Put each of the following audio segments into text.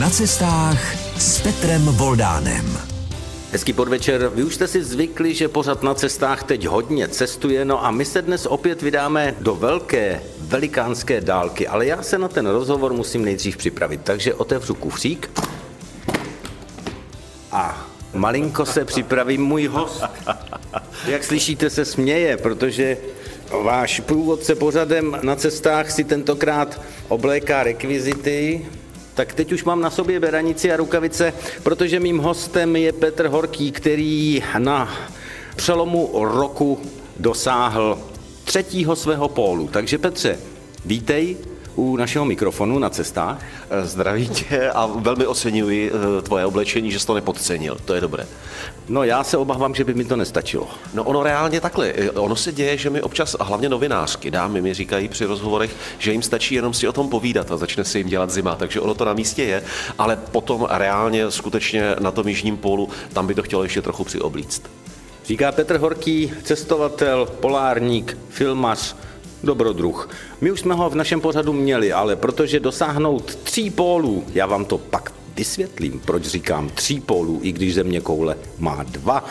Na cestách s Petrem Voldánem. Hezký podvečer. Vy už jste si zvykli, že pořád na cestách teď hodně cestuje, no a my se dnes opět vydáme do velké, velikánské dálky, ale já se na ten rozhovor musím nejdřív připravit, takže otevřu kufřík a malinko se připraví můj host. Jak slyšíte, se směje, protože váš průvodce pořadem na cestách si tentokrát obléká rekvizity, tak teď už mám na sobě beranici a rukavice, protože mým hostem je Petr Horký, který na přelomu roku dosáhl třetího svého pólu. Takže Petře, vítej u našeho mikrofonu na cestách. Zdraví tě a velmi oceňuji eh, tvoje oblečení, že jsi to nepodcenil. To je dobré. No já se obávám, že by mi to nestačilo. No ono reálně takhle. Eh, ono se děje, že mi občas, a hlavně novinářky, dámy mi říkají při rozhovorech, že jim stačí jenom si o tom povídat a začne se jim dělat zima. Takže ono to na místě je, ale potom reálně skutečně na tom jižním pólu, tam by to chtělo ještě trochu přioblíct. Říká Petr Horký, cestovatel, polárník, filmař, dobrodruh. My už jsme ho v našem pořadu měli, ale protože dosáhnout tří pólů, já vám to pak vysvětlím, proč říkám tří pólů, i když země koule má dva,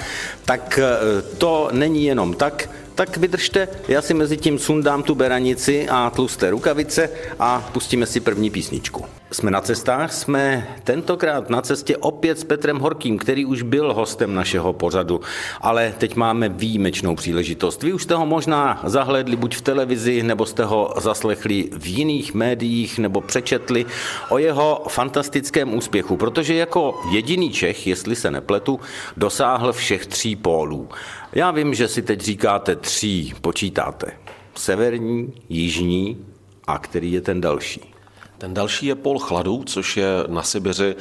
tak eh, to není jenom tak, tak vydržte, já si mezi tím sundám tu beranici a tlusté rukavice a pustíme si první písničku. Jsme na cestách, jsme tentokrát na cestě opět s Petrem Horkým, který už byl hostem našeho pořadu, ale teď máme výjimečnou příležitost. Vy už jste ho možná zahledli buď v televizi, nebo jste ho zaslechli v jiných médiích, nebo přečetli o jeho fantastickém úspěchu, protože jako jediný Čech, jestli se nepletu, dosáhl všech tří pólů. Já vím, že si teď říkáte tří, počítáte. Severní, jižní a který je ten další? Ten další je pol chladu, což je na Sibiři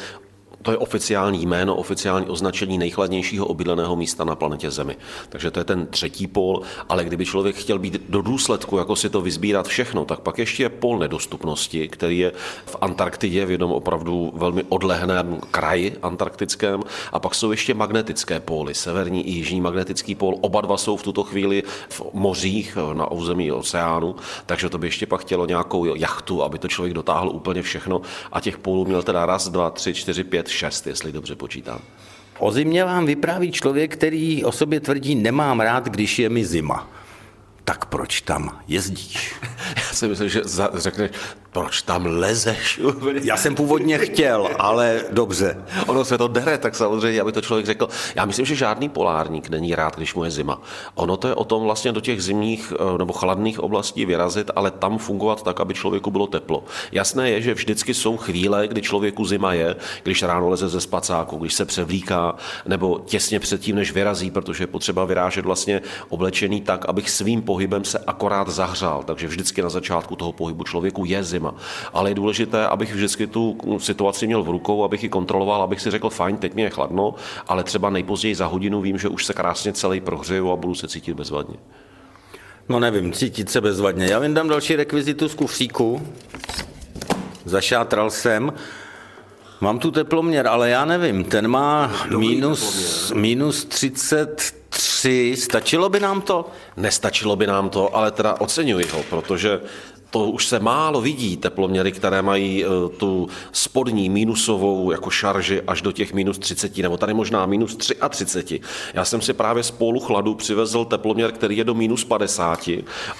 to je oficiální jméno, oficiální označení nejchladnějšího obydleného místa na planetě Zemi. Takže to je ten třetí pól, ale kdyby člověk chtěl být do důsledku, jako si to vyzbírat všechno, tak pak ještě je pól nedostupnosti, který je v Antarktidě, v jednom opravdu velmi odlehném kraji antarktickém, a pak jsou ještě magnetické póly, severní i jižní magnetický pól. Oba dva jsou v tuto chvíli v mořích na území oceánu, takže to by ještě pak chtělo nějakou jachtu, aby to člověk dotáhl úplně všechno a těch pólů měl teda raz, dva, tři, čtyři, pět, 6, jestli dobře počítám. O zimě vám vypráví člověk, který o sobě tvrdí, nemám rád, když je mi zima. Tak proč tam jezdíš? Já si myslím, že řekneš, proč tam lezeš? Já jsem původně chtěl, ale dobře. Ono se to dere, tak samozřejmě, aby to člověk řekl. Já myslím, že žádný polárník není rád, když mu je zima. Ono to je o tom vlastně do těch zimních eh, nebo chladných oblastí vyrazit, ale tam fungovat tak, aby člověku bylo teplo. Jasné je, že vždycky jsou chvíle, kdy člověku zima je, když ráno leze ze spacáku, když se převlíká, nebo těsně předtím, než vyrazí, protože je potřeba vyrážet vlastně oblečený tak, abych svým pohybem se akorát zahřál. Takže vždycky na začátku toho pohybu člověku je zima zima. Ale je důležité, abych vždycky tu situaci měl v rukou, abych ji kontroloval, abych si řekl, fajn, teď mi je chladno, ale třeba nejpozději za hodinu vím, že už se krásně celý prohřeju a budu se cítit bezvadně. No nevím, cítit se bezvadně. Já vyndám další rekvizitu z kufříku. Zašátral jsem. Mám tu teploměr, ale já nevím, ten má minus, minus 33. Stačilo by nám to? Nestačilo by nám to, ale teda oceňuji ho, protože to už se málo vidí, teploměry, které mají eh, tu spodní minusovou jako šarži až do těch minus 30, nebo tady možná minus 33. Já jsem si právě z polu chladu přivezl teploměr, který je do minus 50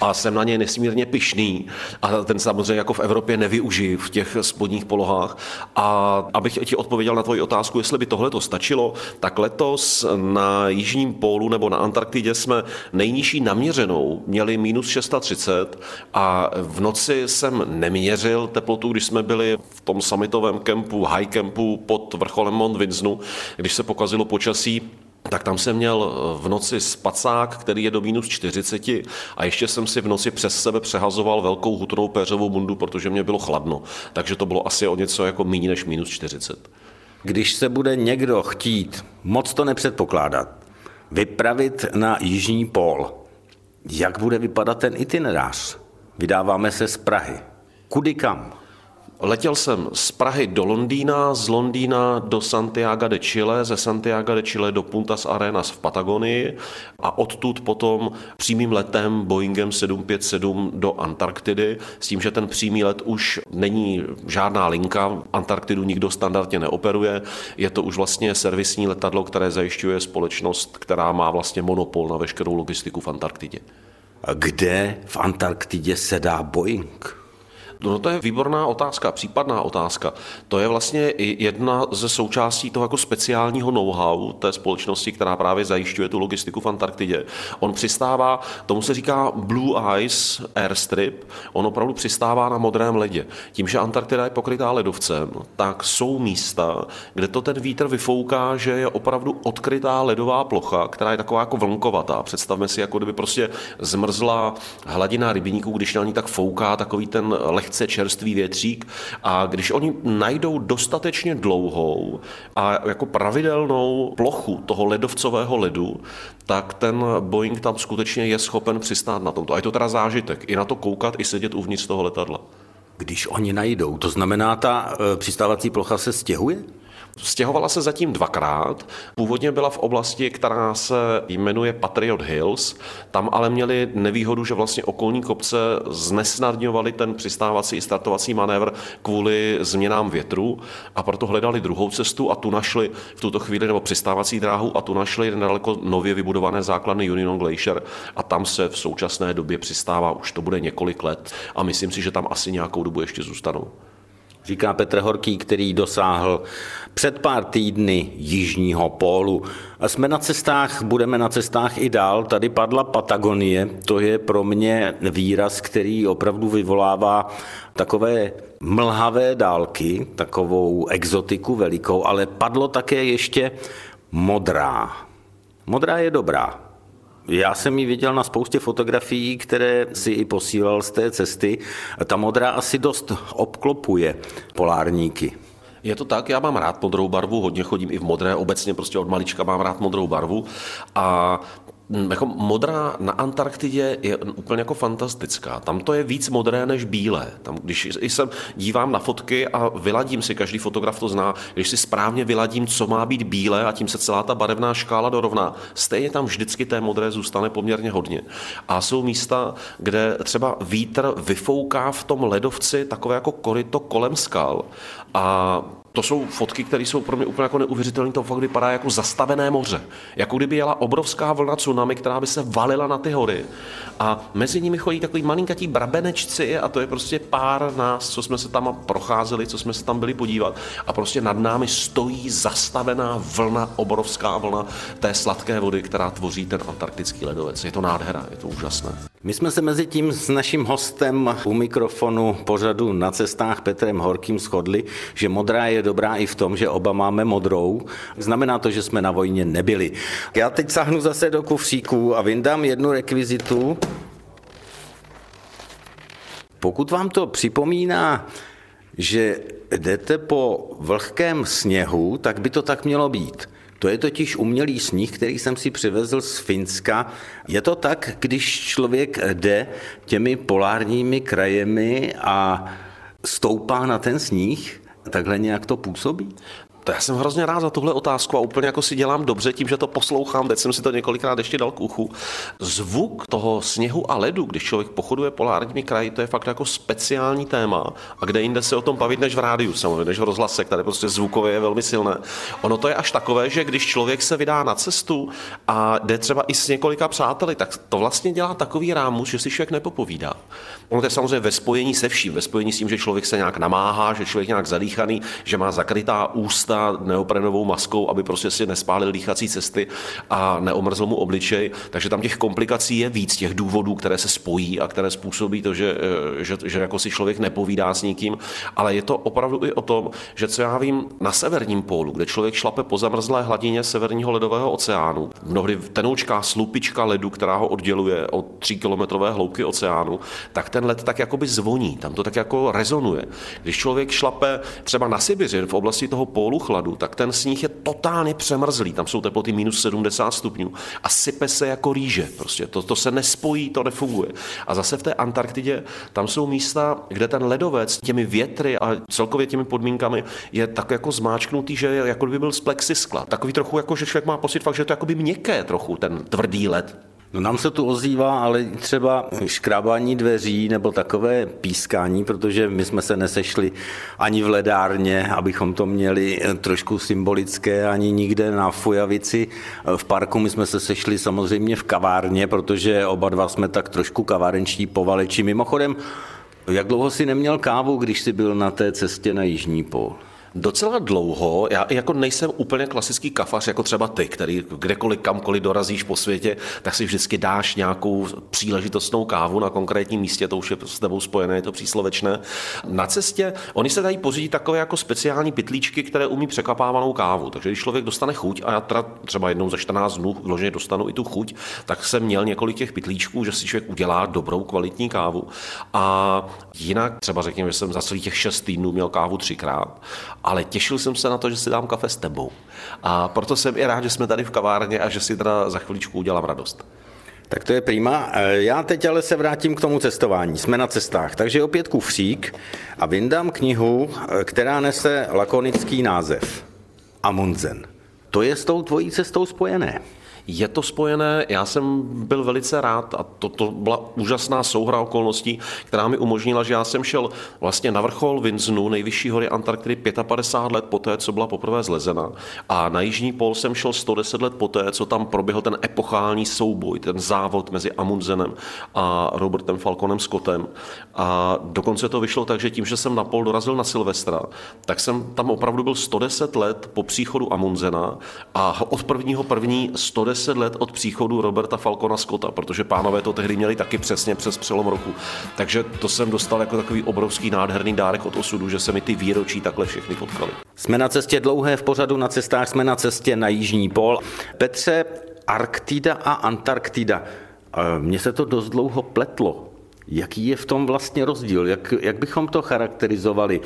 a jsem na něj nesmírně pišný a ten samozřejmě jako v Evropě nevyužiji v těch spodních polohách. A abych ti odpověděl na tvoji otázku, jestli by tohle to stačilo, tak letos na jižním pólu nebo na Antarktidě jsme nejnižší naměřenou měli minus 630 a v v noci jsem neměřil teplotu, když jsme byli v tom summitovém kempu, high campu pod vrcholem Mont Vinznu, když se pokazilo počasí, tak tam jsem měl v noci spacák, který je do minus 40 a ještě jsem si v noci přes sebe přehazoval velkou hutnou péřovou bundu, protože mě bylo chladno. Takže to bylo asi o něco jako méně než minus 40. Když se bude někdo chtít, moc to nepředpokládat, vypravit na jižní pól, jak bude vypadat ten itinerář? Vydáváme se z Prahy. Kudy kam? Letěl jsem z Prahy do Londýna, z Londýna do Santiago de Chile, ze Santiago de Chile do Puntas Arenas v Patagonii a odtud potom přímým letem Boeingem 757 do Antarktidy, s tím, že ten přímý let už není žádná linka, Antarktidu nikdo standardně neoperuje, je to už vlastně servisní letadlo, které zajišťuje společnost, která má vlastně monopol na veškerou logistiku v Antarktidě. Kde v Antarktidě se dá Boeing? No to je výborná otázka, případná otázka. To je vlastně jedna ze součástí toho jako speciálního know-how té společnosti, která právě zajišťuje tu logistiku v Antarktidě. On přistává, tomu se říká Blue Ice Airstrip, on opravdu přistává na modrém ledě. Tím, že Antarktida je pokrytá ledovcem, tak jsou místa, kde to ten vítr vyfouká, že je opravdu odkrytá ledová plocha, která je taková jako vlnkovatá. Představme si, jako kdyby prostě zmrzla hladina rybníků, když na ní tak fouká takový ten leh lehce čerstvý větřík a když oni najdou dostatečně dlouhou a jako pravidelnou plochu toho ledovcového ledu, tak ten Boeing tam skutečně je schopen přistát na tomto. A je to teda zážitek, i na to koukat, i sedět uvnitř toho letadla. Když oni najdou, to znamená, ta e, přistávací plocha se stěhuje? Stěhovala se zatím dvakrát. Původně byla v oblasti, která se jmenuje Patriot Hills. Tam ale měli nevýhodu, že vlastně okolní kopce znesnadňovaly ten přistávací i startovací manévr kvůli změnám větru a proto hledali druhou cestu a tu našli v tuto chvíli, nebo přistávací dráhu a tu našli nedaleko nově vybudované základny Union Glacier a tam se v současné době přistává, už to bude několik let a myslím si, že tam asi nějakou dobu ještě zůstanou říká Petr Horký, který dosáhl před pár týdny jižního pólu. A jsme na cestách, budeme na cestách i dál. Tady padla Patagonie, to je pro mě výraz, který opravdu vyvolává takové mlhavé dálky, takovou exotiku velikou, ale padlo také ještě modrá. Modrá je dobrá. Já jsem ji viděl na spoustě fotografií, které si i posílal z té cesty. Ta modrá asi dost obklopuje polárníky. Je to tak, já mám rád modrou barvu, hodně chodím i v modré, obecně prostě od malička mám rád modrou barvu a jako modrá na Antarktidě je úplně jako fantastická. Tam to je víc modré než bílé. Tam, když se dívám na fotky a vyladím si, každý fotograf to zná, když si správně vyladím, co má být bílé a tím se celá ta barevná škála dorovná, stejně tam vždycky té modré zůstane poměrně hodně. A jsou místa, kde třeba vítr vyfouká v tom ledovci takové jako koryto kolem skal a to jsou fotky, které jsou pro mě úplně jako neuvěřitelné. To fakt vypadá jako zastavené moře. Jako kdyby jela obrovská vlna tsunami, která by se valila na ty hory. A mezi nimi chodí takový malinkatí brabenečci a to je prostě pár nás, co jsme se tam procházeli, co jsme se tam byli podívat. A prostě nad námi stojí zastavená vlna, obrovská vlna té sladké vody, která tvoří ten antarktický ledovec. Je to nádhera, je to úžasné. My jsme se mezi tím s naším hostem u mikrofonu pořadu na cestách Petrem Horkým shodli, že modrá je dobrá i v tom, že oba máme modrou. Znamená to, že jsme na vojně nebyli. Já teď sahnu zase do kufříků a vyndám jednu rekvizitu. Pokud vám to připomíná, že jdete po vlhkém sněhu, tak by to tak mělo být. To je totiž umělý sníh, který jsem si přivezl z Finska. Je to tak, když člověk jde těmi polárními krajemi a stoupá na ten sníh, takhle nějak to působí? To já jsem hrozně rád za tuhle otázku a úplně jako si dělám dobře tím, že to poslouchám. Teď jsem si to několikrát ještě dal k uchu. Zvuk toho sněhu a ledu, když člověk pochoduje polárními kraji, to je fakt jako speciální téma. A kde jinde se o tom bavit než v rádiu, samozřejmě, než v rozhlase, které prostě zvukově je velmi silné. Ono to je až takové, že když člověk se vydá na cestu a jde třeba i s několika přáteli, tak to vlastně dělá takový rámus, že si člověk nepopovídá. Ono to je samozřejmě ve spojení se vším, ve spojení s tím, že člověk se nějak namáhá, že člověk nějak zadýchaný, že má zakrytá ústa, neoprenovou maskou, aby prostě si nespálil dýchací cesty a neomrzl mu obličej. Takže tam těch komplikací je víc, těch důvodů, které se spojí a které způsobí to, že, eh, že, že jako si člověk nepovídá s nikým. Ale je to opravdu i o tom, že co já vím, na severním pólu, kde člověk šlape po zamrzlé hladině severního ledového oceánu, mnohdy tenoučká slupička ledu, která ho odděluje od 3 kilometrové hloubky oceánu, tak ten led tak jakoby zvoní, tam to tak jako rezonuje. Když člověk šlape třeba na Sibiři, v oblasti toho pólu, poluchladu, tak ten sníh je totálně přemrzlý. Tam jsou teploty minus 70 stupňů a sype se jako rýže. Prostě to, to se nespojí, to nefunguje. A zase v té Antarktidě tam jsou místa, kde ten ledovec těmi větry a celkově těmi podmínkami je tak jako zmáčknutý, že je, jako by byl z plexiskla. Takový trochu jako, že člověk má pocit fakt, že je to jako by měkké trochu, ten tvrdý led. No nám se tu ozývá, ale třeba škrábání dveří nebo takové pískání, protože my jsme se nesešli ani v ledárně, abychom to měli trošku symbolické, ani nikde na Fujavici. V parku my jsme se sešli samozřejmě v kavárně, protože oba dva jsme tak trošku kavárenčtí povaleči. Mimochodem, jak dlouho si neměl kávu, když jsi byl na té cestě na Jižní pol? Docela dlouho, já jako nejsem úplně klasický kafař, jako třeba ty, který kdekoliv, kamkoliv dorazíš po světě, tak si vždycky dáš nějakou příležitostnou kávu na konkrétním místě, to už je s tebou spojené, je to příslovečné. Na cestě, oni se dají pořídit takové jako speciální pitlíčky, které umí překapávanou kávu, takže když člověk dostane chuť, a já teda třeba jednou za 14 dnů vloženě dostanu i tu chuť, tak jsem měl několik těch pitlíčků, že si člověk udělá dobrou kvalitní kávu. A jinak třeba řekněme, že jsem za celých těch 6 týdnů měl kávu třikrát ale těšil jsem se na to, že si dám kafe s tebou. A proto jsem i rád, že jsme tady v kavárně a že si teda za chviličku udělám radost. Tak to je prima. E, já teď ale se vrátím k tomu cestování. Jsme na cestách, takže opět kufřík a vyndám knihu, e, která nese lakonický název. Amundsen. To je s tou tvojí cestou spojené. Je to spojené, já jsem byl velice rád a to, to byla úžasná souhra okolností, která mi umožnila, že já jsem šel vlastně na vrchol Vinznu, nejvyšší hory Antarktidy, 55 let poté, co byla poprvé zlezena. A na jižní pol jsem šel 110 let poté, co tam proběhl ten epochální souboj, ten závod mezi Amundsenem a Robertem Falconem Scottem. A dokonce to vyšlo tak, že tím, že jsem na pol dorazil na Silvestra, tak jsem tam opravdu byl 110 let po příchodu Amundsena a od prvního první 110 10 let od příchodu Roberta Falcona Scotta, protože pánové to tehdy měli taky přesně přes přelom roku. Takže to jsem dostal jako takový obrovský nádherný dárek od osudu, že se mi ty výročí takhle všechny potkaly. Jsme na cestě dlouhé v pořadu na cestách, jsme na cestě na Jižní pol. Petře, Arktida a Antarktida. Mně se to dost dlouho pletlo. Jaký je v tom vlastně rozdíl? Jak, jak bychom to charakterizovali?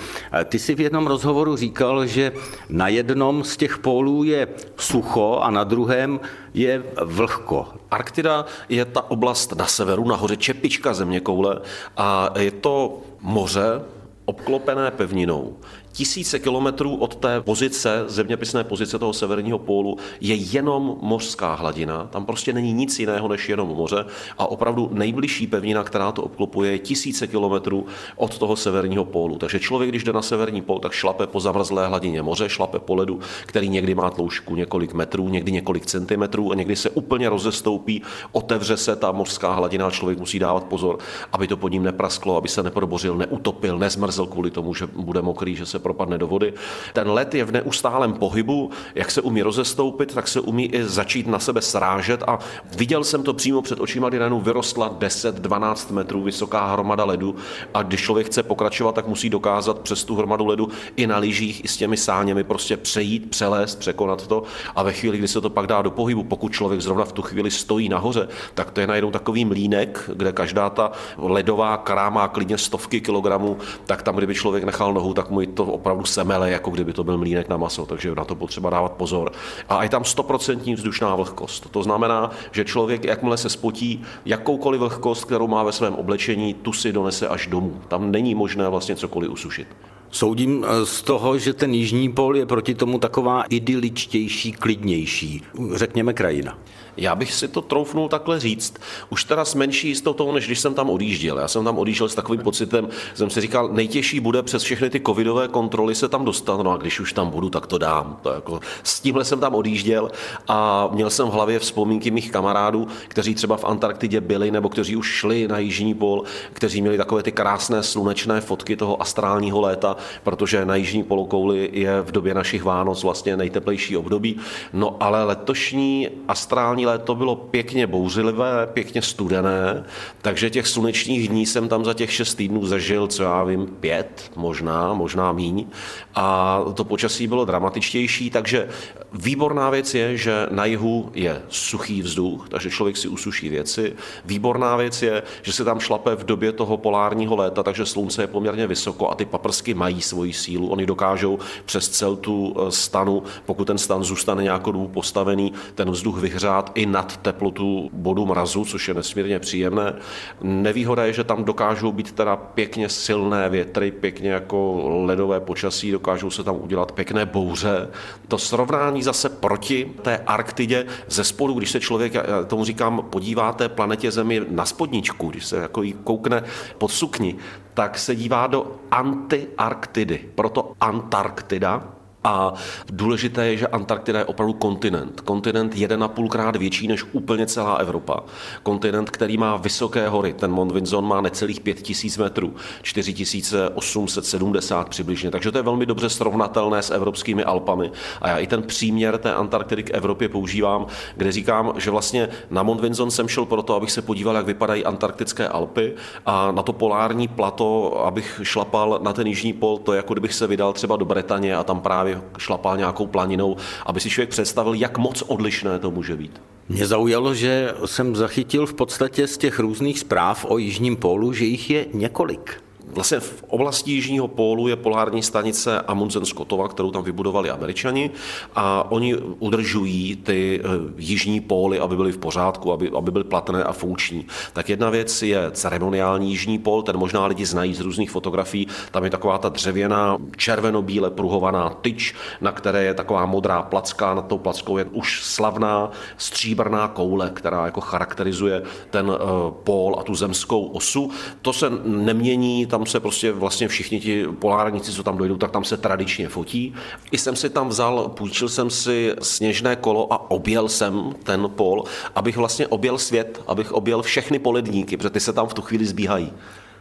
Ty si v jednom rozhovoru říkal, že na jednom z těch pólů je sucho a na druhém je vlhko. Arktida je ta oblast na severu, nahoře čepička země koule a je to moře, obklopené pevninou tisíce kilometrů od té pozice, zeměpisné pozice toho severního pólu, je jenom mořská hladina. Tam prostě není nic jiného než jenom moře a opravdu nejbližší pevnina, která to obklopuje, je tisíce kilometrů od toho severního pólu. Takže člověk, když jde na severní pól, tak šlape po zamrzlé hladině moře, šlape po ledu, který někdy má tloušku několik metrů, někdy několik centimetrů a někdy se úplně rozestoupí, otevře se ta mořská hladina a člověk musí dávat pozor, aby to pod ním neprasklo, aby se neprobořil, neutopil, nezmrzl kvůli tomu, že bude mokrý, že se propadne do vody. Ten led je v neustálém pohybu, jak se umí rozestoupit, tak se umí i začít na sebe srážet a viděl jsem to přímo před očima, kdy najednou vyrostla 10-12 metrů vysoká hromada ledu a když člověk chce pokračovat, tak musí dokázat přes tu hromadu ledu i na lyžích, i s těmi sáněmi prostě přejít, přelézt, překonat to a ve chvíli, kdy se to pak dá do pohybu, pokud člověk zrovna v tu chvíli stojí nahoře, tak to je najednou takový mlínek, kde každá ta ledová kráma klidně stovky kilogramů, tak tam, kdyby člověk nechal nohu, tak mu to opravdu semele, jako kdyby to byl mlínek na maso, takže na to potřeba dávat pozor. A je tam stoprocentní vzdušná vlhkost. To znamená, že člověk, jakmile se spotí, jakoukoliv vlhkost, kterou má ve svém oblečení, tu si donese až domů. Tam není možné vlastně cokoliv usušit. Soudím eh, z toho, že ten jižní pol je proti tomu taková idyličtější, klidnější, řekněme krajina. Já bych si to troufnul takhle říct. Už teda s menší jistotou, než když jsem tam odjížděl. Já jsem tam odjížděl s takovým pocitem, jsem si říkal, nejtěžší bude přes všechny ty covidové kontroly se tam dostat, no a když už tam budu, tak to dám. To jako, s tímhle jsem tam odjížděl a měl jsem v hlavě vzpomínky mých kamarádů, kteří třeba v Antarktidě byli nebo kteří už šli na jižní pol, kteří měli takové ty krásné slunečné fotky toho astrálního léta, protože na jižní polokouli je v době našich Vánoc vlastně nejteplejší období. No ale letošní astrální polární léto bylo pěkně bouřlivé, pěkně studené, takže těch slunečních dní jsem tam za těch šest týdnů zažil, co já vím, pět, možná, možná míň. A to počasí bylo dramatičtější, takže výborná věc je, že na jihu je suchý vzduch, takže člověk si usuší věci. Výborná věc je, že se tam šlape v době toho polárního léta, takže slunce je poměrně vysoko a ty paprsky mají svoji sílu. Oni dokážou přes celtu eh, stanu, pokud ten stan zůstane nějakou dobu postavený, ten vzduch vyhřát i nad teplotu bodu mrazu, což je nesmírně příjemné. Nevýhoda je, že tam dokážou být teda pěkně silné větry, pěkně jako ledové počasí, dokážou se tam udělat pěkné bouře. To srovnání zase proti té Arktidě ze spodu, když se člověk, já tomu říkám, podíváte planetě Zemi na spodničku, když se jako jí koukne pod sukni, tak se dívá do antiarktidy, proto Antarktida, a důležité je, že Antarktida je opravdu kontinent. Kontinent 1,5 krát větší než úplně celá Evropa. Kontinent, který má vysoké hory. Ten Mont Vinson má necelých 5000 metrů, 4870 přibližně. Takže to je velmi dobře srovnatelné s evropskými Alpami. A já i ten příměr té Antarktidy k Evropě používám, kde říkám, že vlastně na Mont Vinson jsem šel proto, abych se podíval, jak vypadají antarktické Alpy a na to polární plato, abych šlapal na ten jižní pol, to je jako kdybych se vydal třeba do Bretaně a tam právě šlapal nějakou planinou, aby si člověk představil, jak moc odlišné to může být. Mě zaujalo, že jsem zachytil v podstatě z těch různých zpráv o Jižním pólu, že jich je několik. Vlastně v oblasti Jižního pólu je polární stanice Amundsen Scottova, kterou tam vybudovali američani a oni udržují ty eh, jižní póly, aby byly v pořádku, aby, aby byly platné a funkční. Tak jedna věc je ceremoniální jižní pól, ten možná lidi znají z různých fotografií. Tam je taková ta dřevěná, červeno-bíle pruhovaná tyč, na které je taková modrá placka, nad tou plackou je už slavná stříbrná koule, která jako charakterizuje ten uh, pól a tu zemskou osu. To se nemění, tam se prostě vlastně všichni ti polárníci, co tam dojdou, tak tam se tradičně fotí. I jsem si tam vzal, půjčil jsem si sněžné kolo a objel jsem ten pol, abych vlastně objel svět, abych objel všechny poledníky, protože ty se tam v tu chvíli zbíhají.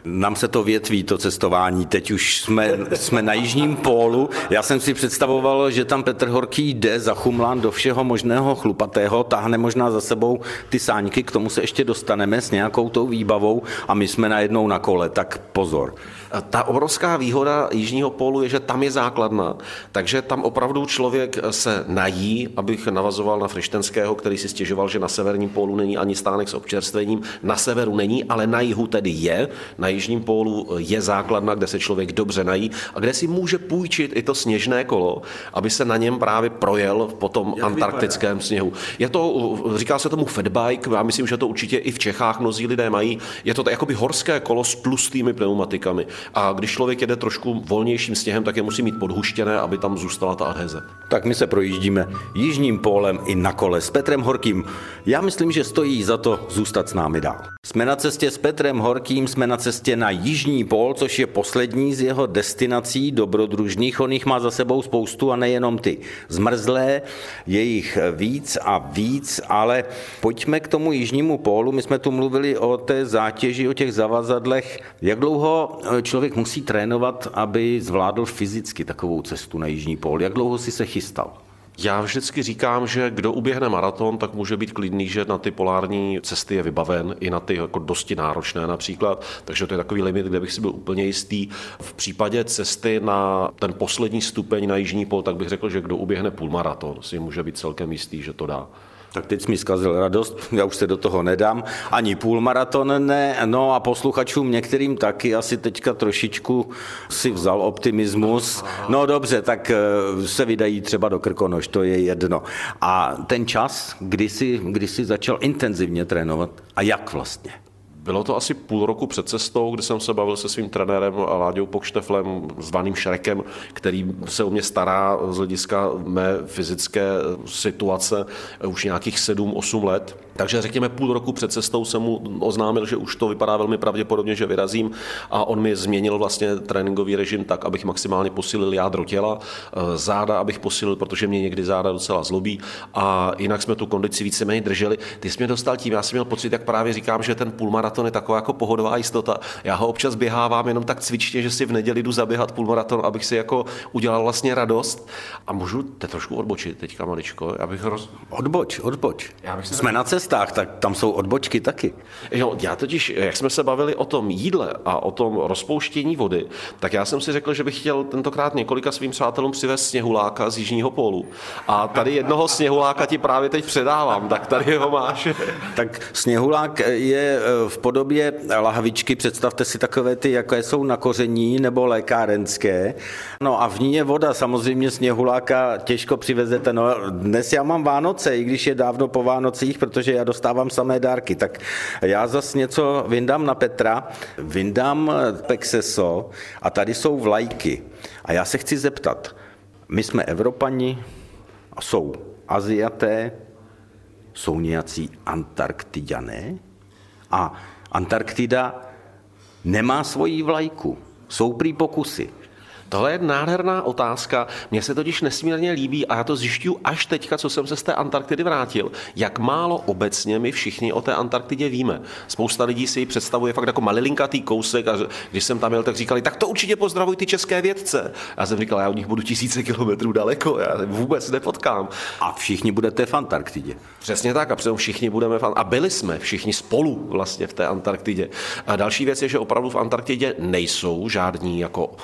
Nám se to větví, to cestování. Teď už jsme, jsme na jižním pólu. Já jsem si představoval, že tam Petr Horký jde za chumlán do všeho možného chlupatého, táhne možná za sebou ty sáňky, k tomu se ještě dostaneme s nějakou tou výbavou a my jsme najednou na kole, tak pozor. Ta obrovská výhoda Jižního pólu je, že tam je základna, takže tam opravdu člověk se nají, abych navazoval na Frištenského, který si stěžoval, že na severním pólu není ani stánek s občerstvením, na severu není, ale na jihu tedy je. Na Jižním pólu je základna, kde se člověk dobře nají a kde si může půjčit i to sněžné kolo, aby se na něm právě projel po tom Jak antarktickém vypadá? sněhu. Je to, říká se tomu fatbike, já myslím, že to určitě i v Čechách mnozí lidé mají. Je to jakoby horské kolo s plustými pneumatikami. A když člověk jede trošku volnějším sněhem, tak je musí mít podhuštěné, aby tam zůstala ta adheze. Tak my se projíždíme jižním pólem i na kole s Petrem Horkým. Já myslím, že stojí za to zůstat s námi dál. Jsme na cestě s Petrem Horkým, jsme na cestě na Jižní pól, což je poslední z jeho destinací dobrodružných. On jich má za sebou spoustu a nejenom ty zmrzlé, je jich víc a víc, ale pojďme k tomu Jižnímu pólu. My jsme tu mluvili o té zátěži, o těch zavazadlech. Jak dlouho člověk musí trénovat, aby zvládl fyzicky takovou cestu na Jižní pól? Jak dlouho si se chystal? Já vždycky říkám, že kdo uběhne maraton, tak může být klidný, že na ty polární cesty je vybaven, i na ty jako dosti náročné například. Takže to je takový limit, kde bych si byl úplně jistý. V případě cesty na ten poslední stupeň na Jižní pol, tak bych řekl, že kdo uběhne půlmaraton, si může být celkem jistý, že to dá. Tak teď mi zkazil radost, já už se do toho nedám, ani půlmaraton ne, no a posluchačům některým taky asi teďka trošičku si vzal optimismus. No dobře, tak eh, se vydají třeba do Krkonoš, to je jedno. A ten čas, kdy jsi, kdy jsi začal intenzivně trénovat a jak vlastně? Bylo to asi půl roku před cestou, kdy jsem se bavil se svým trenérem Láďou Pokšteflem, zvaným Šrekem, který se o mě stará z hlediska mé fyzické situace už nějakých 7-8 let. Takže řekněme půl roku před cestou jsem mu oznámil, že už to vypadá velmi pravděpodobně, že vyrazím a on mi změnil vlastně tréninkový režim tak, abych maximálně posílil jádro těla, eh, záda abych posílil, protože mě někdy záda docela zlobí a jinak jsme tu kondici víceméně drželi. Ty jsi mě dostal tím, já jsem měl pocit, jak právě říkám, že ten půlmaraton je taková jako pohodová jistota. Já ho občas běhávám jenom tak cvičně, že si v neděli jdu zaběhat půlmaraton, abych si jako udělal vlastně radost. A můžu te trošku odbočit teďka maličko, abych roz... Odboč, odboč. Já bych se Jsme na cestách, tak tam jsou odbočky taky. Jo, já totiž, jak jsme se bavili o tom jídle a o tom rozpouštění vody, tak já jsem si řekl, že bych chtěl tentokrát několika svým přátelům přivést sněhuláka z Jižního pólu. A tady jednoho sněhuláka ti právě teď předávám, tak tady ho máš. Tak sněhulák je eh, v podobě lahvičky, představte si takové ty, jaké jsou na koření nebo lékárenské. No a v ní je voda, samozřejmě sněhuláka těžko přivezete. No dnes já mám Vánoce, i když je dávno po Vánocích, protože já dostávám samé dárky. Tak já zas něco vyndám na Petra, vyndám pexeso a tady jsou vlajky. A já se chci zeptat, my jsme Evropani jsou Aziaté, jsou nějací Antarktidané a Antarktida nemá svoji vlajku. Jsou prý pokusy. Tohle je nádherná otázka. Mně se totiž nesmírně líbí a já to zjišťuju až teďka, co jsem se z té Antarktidy vrátil, jak málo obecně my všichni o té Antarktidě víme. Spousta lidí si ji představuje fakt jako malilinkatý kousek a když jsem tam jel, tak říkali, tak to určitě pozdravuj ty české vědce. A já jsem říkal, já od nich budu tisíce kilometrů daleko, já vůbec nepotkám. A všichni budete v Antarktidě. Přesně tak, a přitom všichni budeme fan. A byli jsme všichni spolu vlastně v té Antarktidě. A další věc je, že opravdu v Antarktidě nejsou žádní jako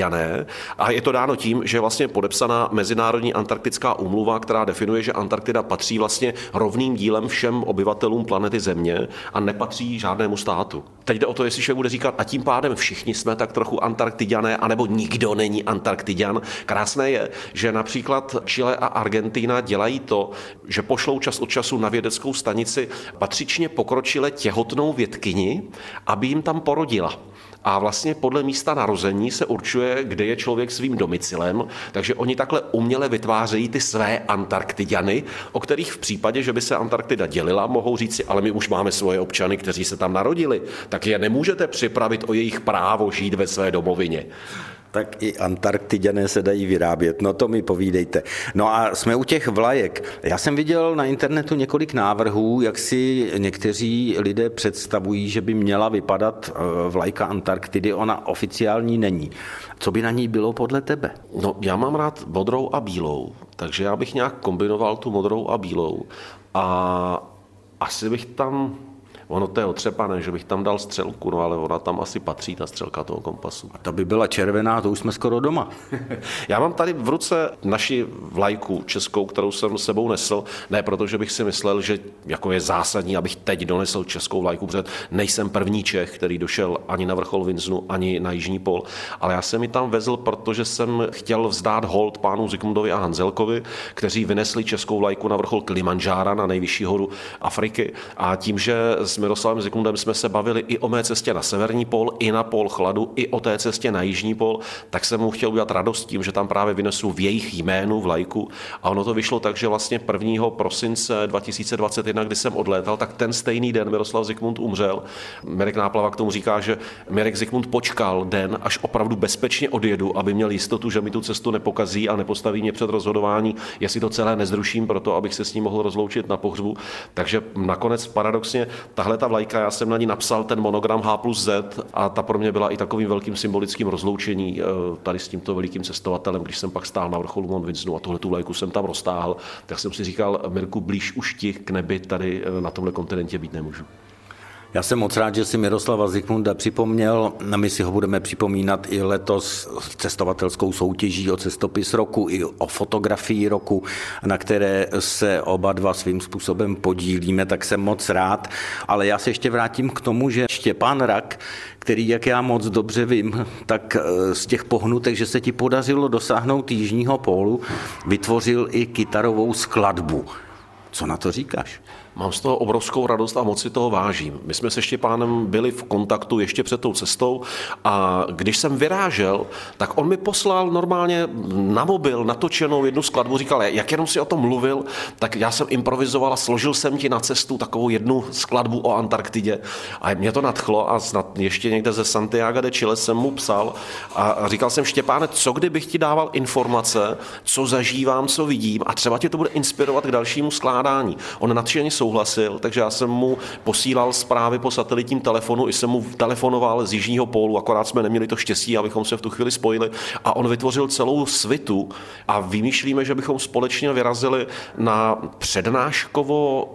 Antarktidané. A je to dáno tím, že je vlastně podepsaná Mezinárodní antarktická umluva, která definuje, že Antarktida patří vlastně rovným dílem všem obyvatelům planety Země a nepatří žádnému státu. Teď jde o to, jestli člověk bude říkat, a tím pádem všichni jsme tak trochu Antarktidané, anebo nikdo není Antarktidan. Krásné je, že například Chile a Argentina dělají to, že pošlou čas od času na vědeckou stanici patřičně pokročile těhotnou vědkyni, aby jim tam porodila. A vlastně podle místa narození se určuje, kde je člověk svým domicilem, takže oni takhle uměle vytvářejí ty své Antarktidiany, o kterých v případě, že by se Antarktida dělila, mohou říci, ale my už máme svoje občany, kteří se tam narodili, tak je nemůžete připravit o jejich právo žít ve své domovině tak i Antarktidané se dají vyrábět, no to mi povídejte. No a jsme u těch vlajek. Já jsem viděl na internetu několik návrhů, jak si někteří lidé představují, že by měla vypadat eh, vlajka Antarktidy, ona oficiální není. Co by na ní bylo podle tebe? No, já mám rád modrou a bílou, takže já bych nějak kombinoval tu modrou a bílou a asi bych tam Ono to je otřepané, že bych tam dal střelku, no ale ona tam asi patří, ta střelka toho kompasu. A ta by byla červená, to už jsme skoro doma. Já mám tady v ruce naši vlajku českou, kterou jsem s sebou nesl, ne protože bych si myslel, že jako je zásadní, abych teď donesl českou vlajku, protože nejsem první Čech, který došel ani na vrchol Vinznu, ani na Jižní pol, ale já jsem ji tam vezl, protože jsem chtěl vzdát hold pánu Zikmundovi a Hanzelkovi, kteří vynesli českou vlajku na vrchol Kilimanjára, na nejvyšší horu Afriky a tím, že Miroslavem Zikmundem jsme se bavili i o mé cestě na severní pol, i na pol chladu, i o té cestě na jižní pol, tak jsem mu chtěl udělat radost tím, že tam právě vynesu v jejich jménu vlajku. A ono to vyšlo tak, že vlastně 1. prosince 2021, kdy jsem odlétal, tak ten stejný den Miroslav Zikmund umřel. Mirek Náplava k tomu říká, že Mirek Zikmund počkal den, až opravdu bezpečně odjedu, aby měl jistotu, že mi tu cestu nepokazí a nepostaví mě před rozhodování, jestli to celé nezruším, proto abych se s ním mohl rozloučit na pohřbu. Takže nakonec paradoxně tahle tahle ta vlajka, já jsem na ní napsal ten monogram H plus Z a ta pro mě byla i takovým velkým symbolickým rozloučení eh, tady s tímto velikým cestovatelem, když jsem pak stál na vrcholu Vincennes a tuhle tu vlajku jsem tam roztáhl, tak jsem si říkal, Mirku, blíž už ti k nebi tady eh, na tomhle kontinentě být nemůžu. Já jsem moc rád, že si Miroslava Zikmunda připomněl. My si ho budeme připomínat i letos cestovatelskou soutěží o cestopis roku i o fotografii roku, na které se oba dva svým způsobem podílíme, tak jsem moc rád. Ale já se ještě vrátím k tomu, že Štěpán Rak, který, jak já moc dobře vím, tak eh, z těch pohnutek, že se ti podařilo dosáhnout jižního pólu, vytvořil i kytarovou skladbu. Co na to říkáš? Mám z toho obrovskou radost a moc si toho vážím. My jsme se Štěpánem byli v kontaktu ještě před tou cestou a když jsem vyrážel, tak on mi poslal normálně na mobil natočenou jednu skladbu, říkal, jak jenom si o tom mluvil, tak já jsem improvizoval a složil jsem ti na cestu takovou jednu skladbu o Antarktidě a mě to nadchlo a snad ještě někde ze Santiago de Chile jsem mu psal a říkal jsem Štěpáne, co kdybych ti dával informace, co zažívám, co vidím a třeba tě to bude inspirovat k dalšímu skládání. On nadšeně souhlasil, takže já jsem mu posílal zprávy po satelitním telefonu, i jsem mu telefonoval z Jižního pólu, akorát jsme neměli to štěstí, abychom se v tu chvíli spojili. A on vytvořil celou svitu a vymýšlíme, že bychom společně vyrazili na přednáškovo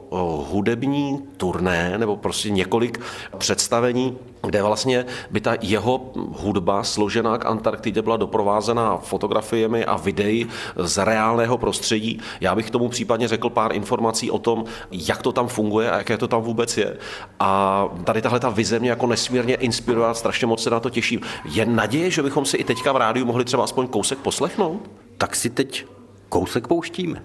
hudební turné, nebo prostě několik představení kde vlastně by ta jeho hudba složená k Antarktidě byla doprovázená fotografiemi a videí z reálného prostředí. Já bych tomu případně řekl pár informací o tom, jak to tam funguje a jaké to tam vůbec je. A tady tahle ta vize mě jako nesmírně inspiruje, strašně moc se na to těším. Je naděje, že bychom si i teďka v rádiu mohli třeba aspoň kousek poslechnout? Tak si teď kousek pouštíme.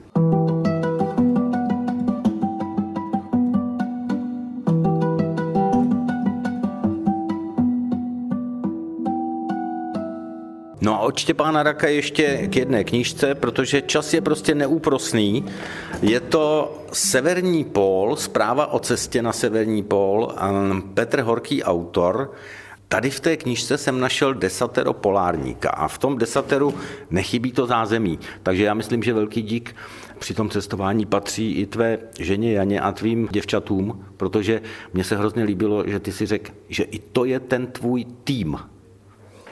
No a od Štěpána Raka ještě k jedné knížce, protože čas je prostě neúprosný. Je to Severní pól, zpráva o cestě na Severní pól, Petr Horký autor. Tady v té knižce jsem našel desatero polárníka a v tom desateru nechybí to zázemí. Takže já myslím, že velký dík při tom cestování patří i tvé ženě Janě a tvým děvčatům, protože mně se hrozně líbilo, že ty si řekl, že i to je ten tvůj tým,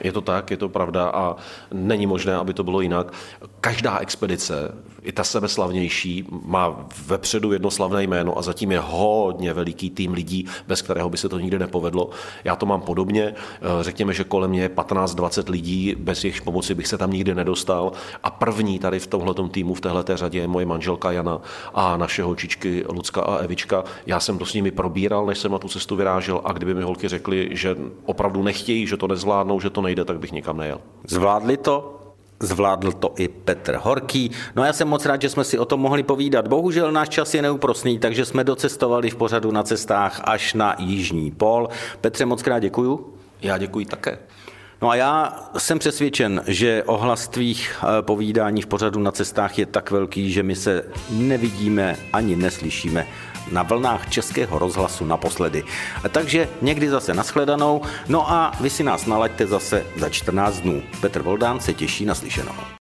je to tak, je to pravda a není možné, aby to bylo jinak. Každá expedice, i ta sebeslavnější, má vepředu jedno slavné jméno a zatím je hodně veliký tým lidí, bez kterého by se to nikdy nepovedlo. Já to mám podobně. Řekněme, že kolem mě je 15-20 lidí, bez jejich pomoci bych se tam nikdy nedostal. A první tady v tomhle týmu, v téhle řadě je moje manželka Jana a naše holčičky Lucka a Evička. Já jsem to s nimi probíral, než jsem na tu cestu vyrážel a kdyby mi holky řekly, že opravdu nechtějí, že to nezvládnou, že to nejde, tak bych nikam nejel. Zvládli to? Zvládl to i Petr Horký. No já jsem moc rád, že jsme si o tom mohli povídat. Bohužel náš čas je neúprosný, takže jsme docestovali v pořadu na cestách až na Jižní pol. Petře, moc krát děkuju. Já děkuji také. No a já jsem přesvědčen, že ohlas tvých eh, povídání v pořadu na cestách je tak velký, že my se nevidíme ani neslyšíme na vlnách Českého rozhlasu naposledy. Takže někdy zase naschledanou, no a vy si nás nalaďte zase za 14 dnů. Petr Voldán se těší na slyšenou.